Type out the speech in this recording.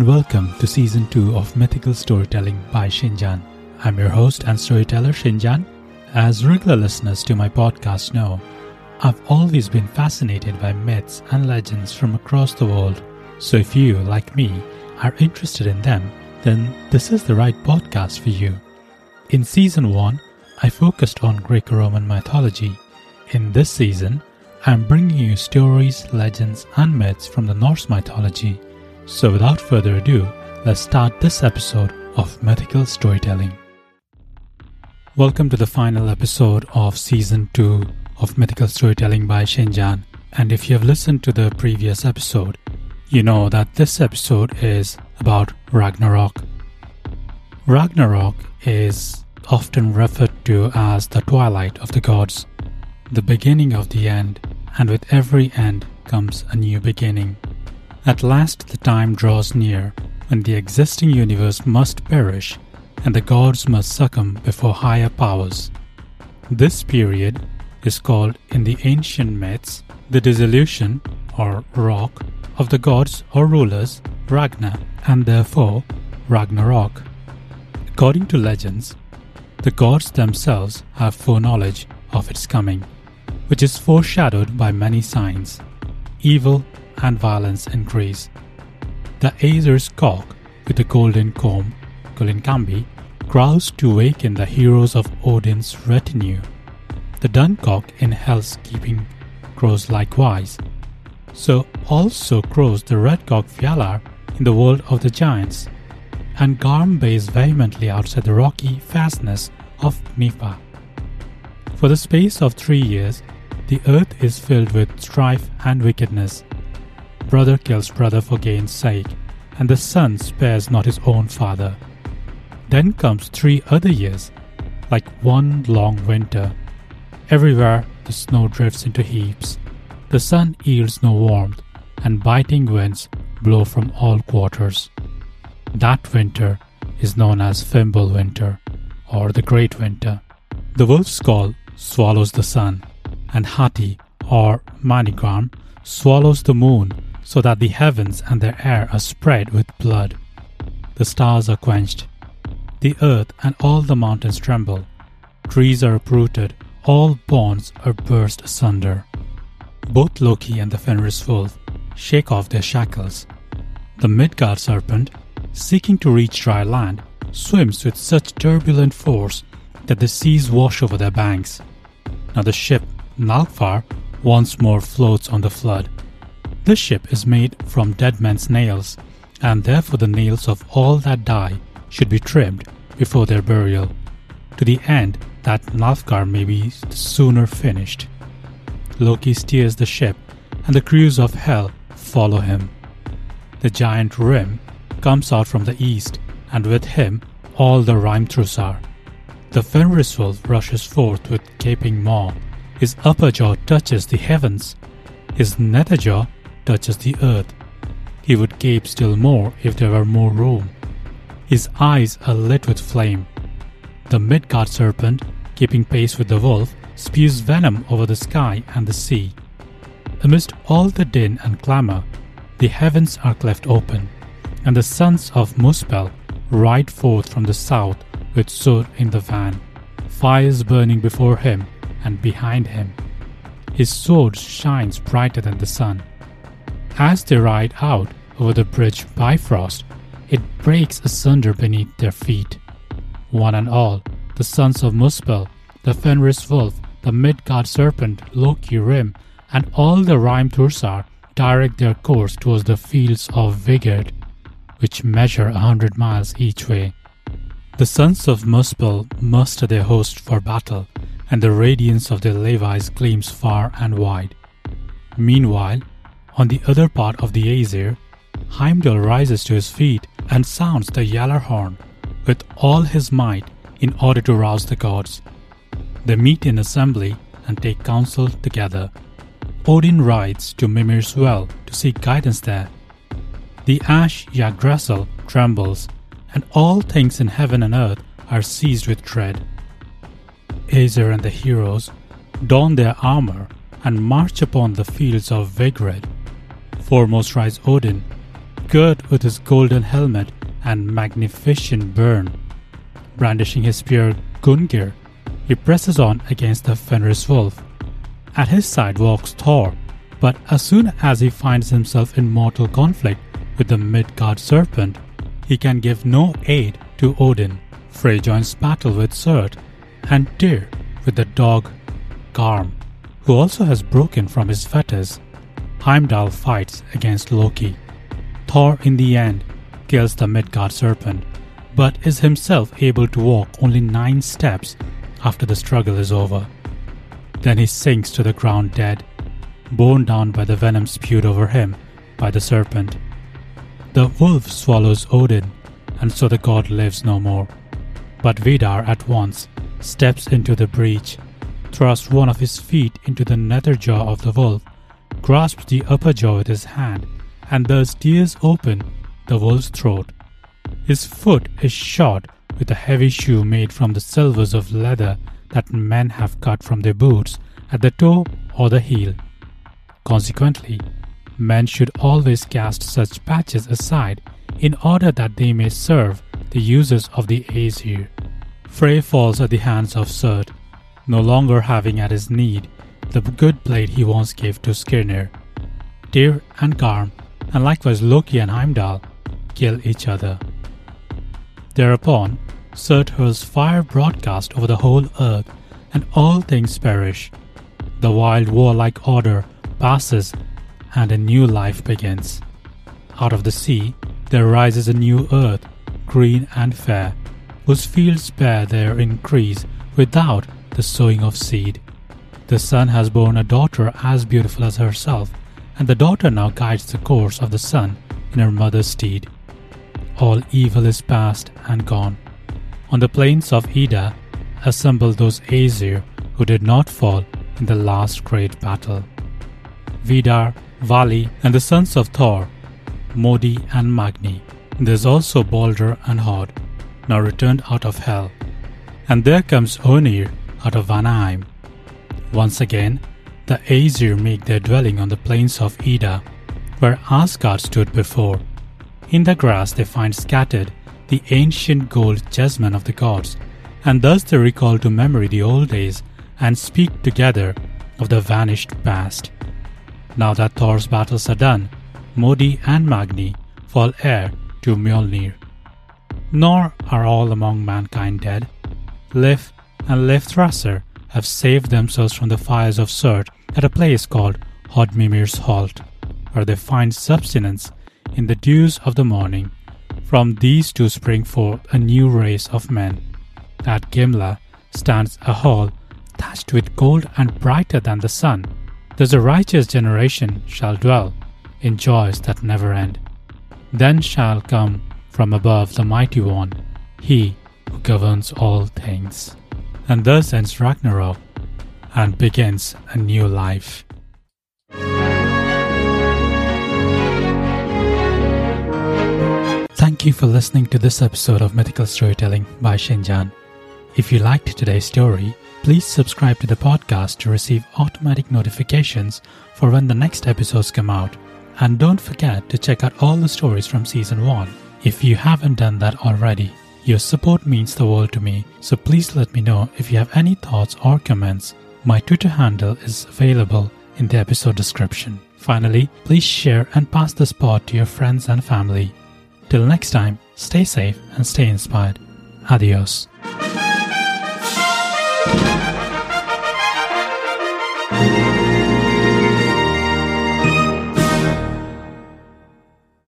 and welcome to season 2 of Mythical Storytelling by Shinjan. I'm your host and storyteller Shinjan. As regular listeners to my podcast know, I've always been fascinated by myths and legends from across the world. So if you, like me, are interested in them, then this is the right podcast for you. In season 1, I focused on Greco Roman mythology. In this season, I'm bringing you stories, legends, and myths from the Norse mythology. So without further ado, let's start this episode of Mythical Storytelling. Welcome to the final episode of season 2 of Mythical Storytelling by Shinjan. And if you have listened to the previous episode, you know that this episode is about Ragnarok. Ragnarok is often referred to as the twilight of the gods, the beginning of the end, and with every end comes a new beginning. At last the time draws near when the existing universe must perish and the gods must succumb before higher powers. This period is called in the ancient myths the dissolution or rock of the gods or rulers Ragnar and therefore Ragnarok. According to legends, the gods themselves have foreknowledge of its coming, which is foreshadowed by many signs. Evil and violence increase. The Aesir's cock with the golden comb, Gullinkambi, crows to waken the heroes of Odin's retinue. The Duncock in Hel's keeping crows likewise. So also crows the redcock Fjalar in the world of the giants and Garm bays vehemently outside the rocky fastness of Gnipa. For the space of three years, the earth is filled with strife and wickedness. Brother kills brother for gain's sake, and the son spares not his own father. Then comes three other years, like one long winter. Everywhere the snow drifts into heaps. The sun yields no warmth, and biting winds blow from all quarters. That winter is known as Fimbul Winter or the Great Winter. The wolf Skoll swallows the sun, and Hati or Mani-Garm swallows the moon so that the heavens and their air are spread with blood. The stars are quenched. The earth and all the mountains tremble. Trees are uprooted. All bonds are burst asunder. Both Loki and the Fenris wolf shake off their shackles. The Midgard serpent seeking to reach dry land, swims with such turbulent force that the seas wash over their banks. Now the ship, Naglfar, once more floats on the flood. This ship is made from dead men's nails, and therefore the nails of all that die should be trimmed before their burial, to the end that Naglfar may be sooner finished. Loki steers the ship, and the crews of Hel follow him. The giant Hrym comes out from the east, and with him all the Hrimthursar. The Fenris wolf rushes forth with gaping maw. His upper jaw touches the heavens. His nether jaw touches the earth. He would gape still more if there were more room. His eyes are lit with flame. The Midgard serpent, keeping pace with the wolf, spews venom over the sky and the sea. Amidst all the din and clamor, the heavens are cleft open and the sons of Muspel ride forth from the south with Surt in the van, fires burning before him and behind him. His sword shines brighter than the sun. As they ride out over the bridge Bifrost, it breaks asunder beneath their feet. One and all, the sons of Muspel, the Fenris wolf, the Midgard serpent, Loki Hrym, and all the Hrimthursar direct their course towards the fields of Vigrid which measure a hundred miles each way. The sons of Muspel muster their host for battle, and the radiance of their levies gleams far and wide. Meanwhile, on the other part of the Aesir, Heimdall rises to his feet and sounds the Gjallar horn with all his might in order to rouse the gods. They meet in assembly and take counsel together. Odin rides to Mimir's well to seek guidance there the ash Yggdrasil trembles, and all things in heaven and earth are seized with dread. Aesir and the heroes don their armor and march upon the fields of Vigrid. Foremost rides Odin, girt with his golden helmet and magnificent burn. Brandishing his spear Gungnir, he presses on against the Fenris wolf. At his side walks Thor, but as soon as he finds himself in mortal conflict with the Midgard serpent, he can give no aid to Odin. Frey joins battle with Surt, and Tyr with the dog Garm, who also has broken from his fetters. Heimdall fights against Loki. Thor, in the end, kills the Midgard serpent, but is himself able to walk only nine steps after the struggle is over. Then he sinks to the ground dead, borne down by the venom spewed over him by the serpent. The wolf swallows Odin, and so the god lives no more. But Vidar at once steps into the breach, thrusts one of his feet into the nether jaw of the wolf, grasps the upper jaw with his hand, and thus tears open the wolf's throat. His foot is shod with a heavy shoe made from the silvers of leather that men have cut from their boots at the toe or the heel. Consequently, men should always cast such patches aside in order that they may serve the users of the Aesir. Frey falls at the hands of Surt, no longer having at his need the good blade he once gave to Skirnir. Tyr and Garm, and likewise Loki and Heimdall, kill each other. Thereupon, Surt hurls fire broadcast over the whole earth, and all things perish. The wild warlike order passes, and a new life begins. Out of the sea, there rises a new earth, green and fair, whose fields bear their increase without the sowing of seed. The sun has borne a daughter as beautiful as herself, and the daughter now guides the course of the sun in her mother's steed. All evil is past and gone. On the plains of Ida assemble those Aesir who did not fall in the last great battle. Vidar, Vali, and the sons of Thor, Modi and Magni. There's also Balder and Hod, now returned out of hell. And there comes Hoenir out of Vanaheim. Once again, the Aesir make their dwelling on the plains of Ida, where Asgard stood before. In the grass they find scattered the ancient gold chessmen of the gods, and thus they recall to memory the old days and speak together of the vanished past. Now that Thor's battles are done, Modi and Magni fall heir to Mjolnir. Nor are all among mankind dead. Lif and Lifthrasir have saved themselves from the fires of Surt at a place called Hodmimir's Halt, where they find subsistence in the dews of the morning. From these two spring forth a new race of men. At Gimle stands a hall thatched with gold and brighter than the sun. Thus a righteous generation shall dwell in joys that never end. Then shall come from above the mighty one, he who governs all things. And thus ends Ragnarok and begins a new life. Thank you for listening to this episode of Mythical Storytelling by Shinjan. If you liked today's story, please subscribe to the podcast to receive automatic notifications for when the next episodes come out. And don't forget to check out all the stories from season 1 if you haven't done that already. Your support means the world to me, so please let me know if you have any thoughts or comments. My Twitter handle is available in the episode description. Finally, please share and pass this pod to your friends and family. Till next time, stay safe and stay inspired. Adios.